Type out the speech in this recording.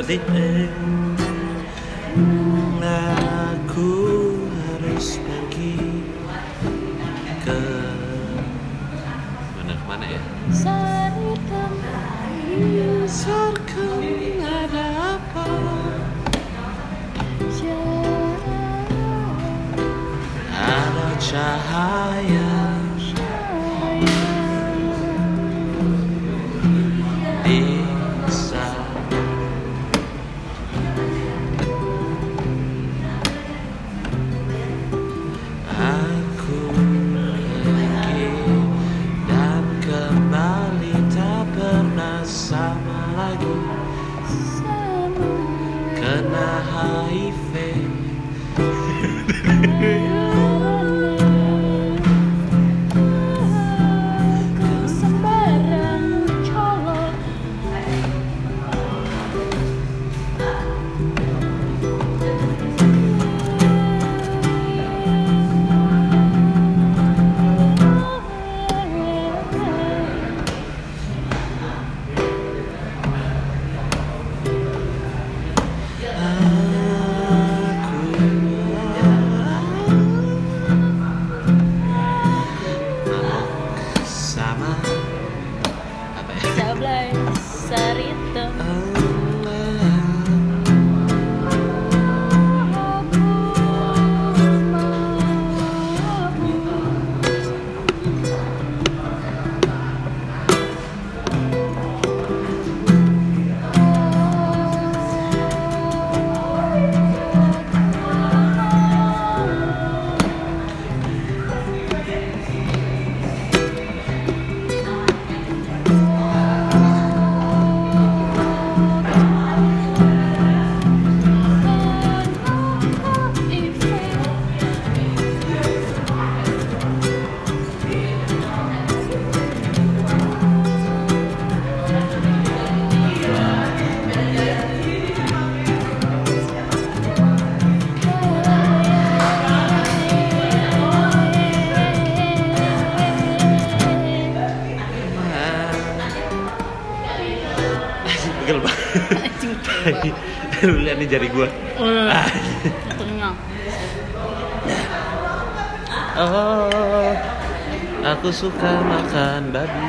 Berdiri, mengaku. Mm -hmm. mm -hmm. Mana ya? Sari kembali Sarkan ada apa? Ada cahaya hari Sama Sama apa ya? Sablay Saritem Pegel banget. Lu lihat nih jari gua. Tengah Oh, aku suka makan babi.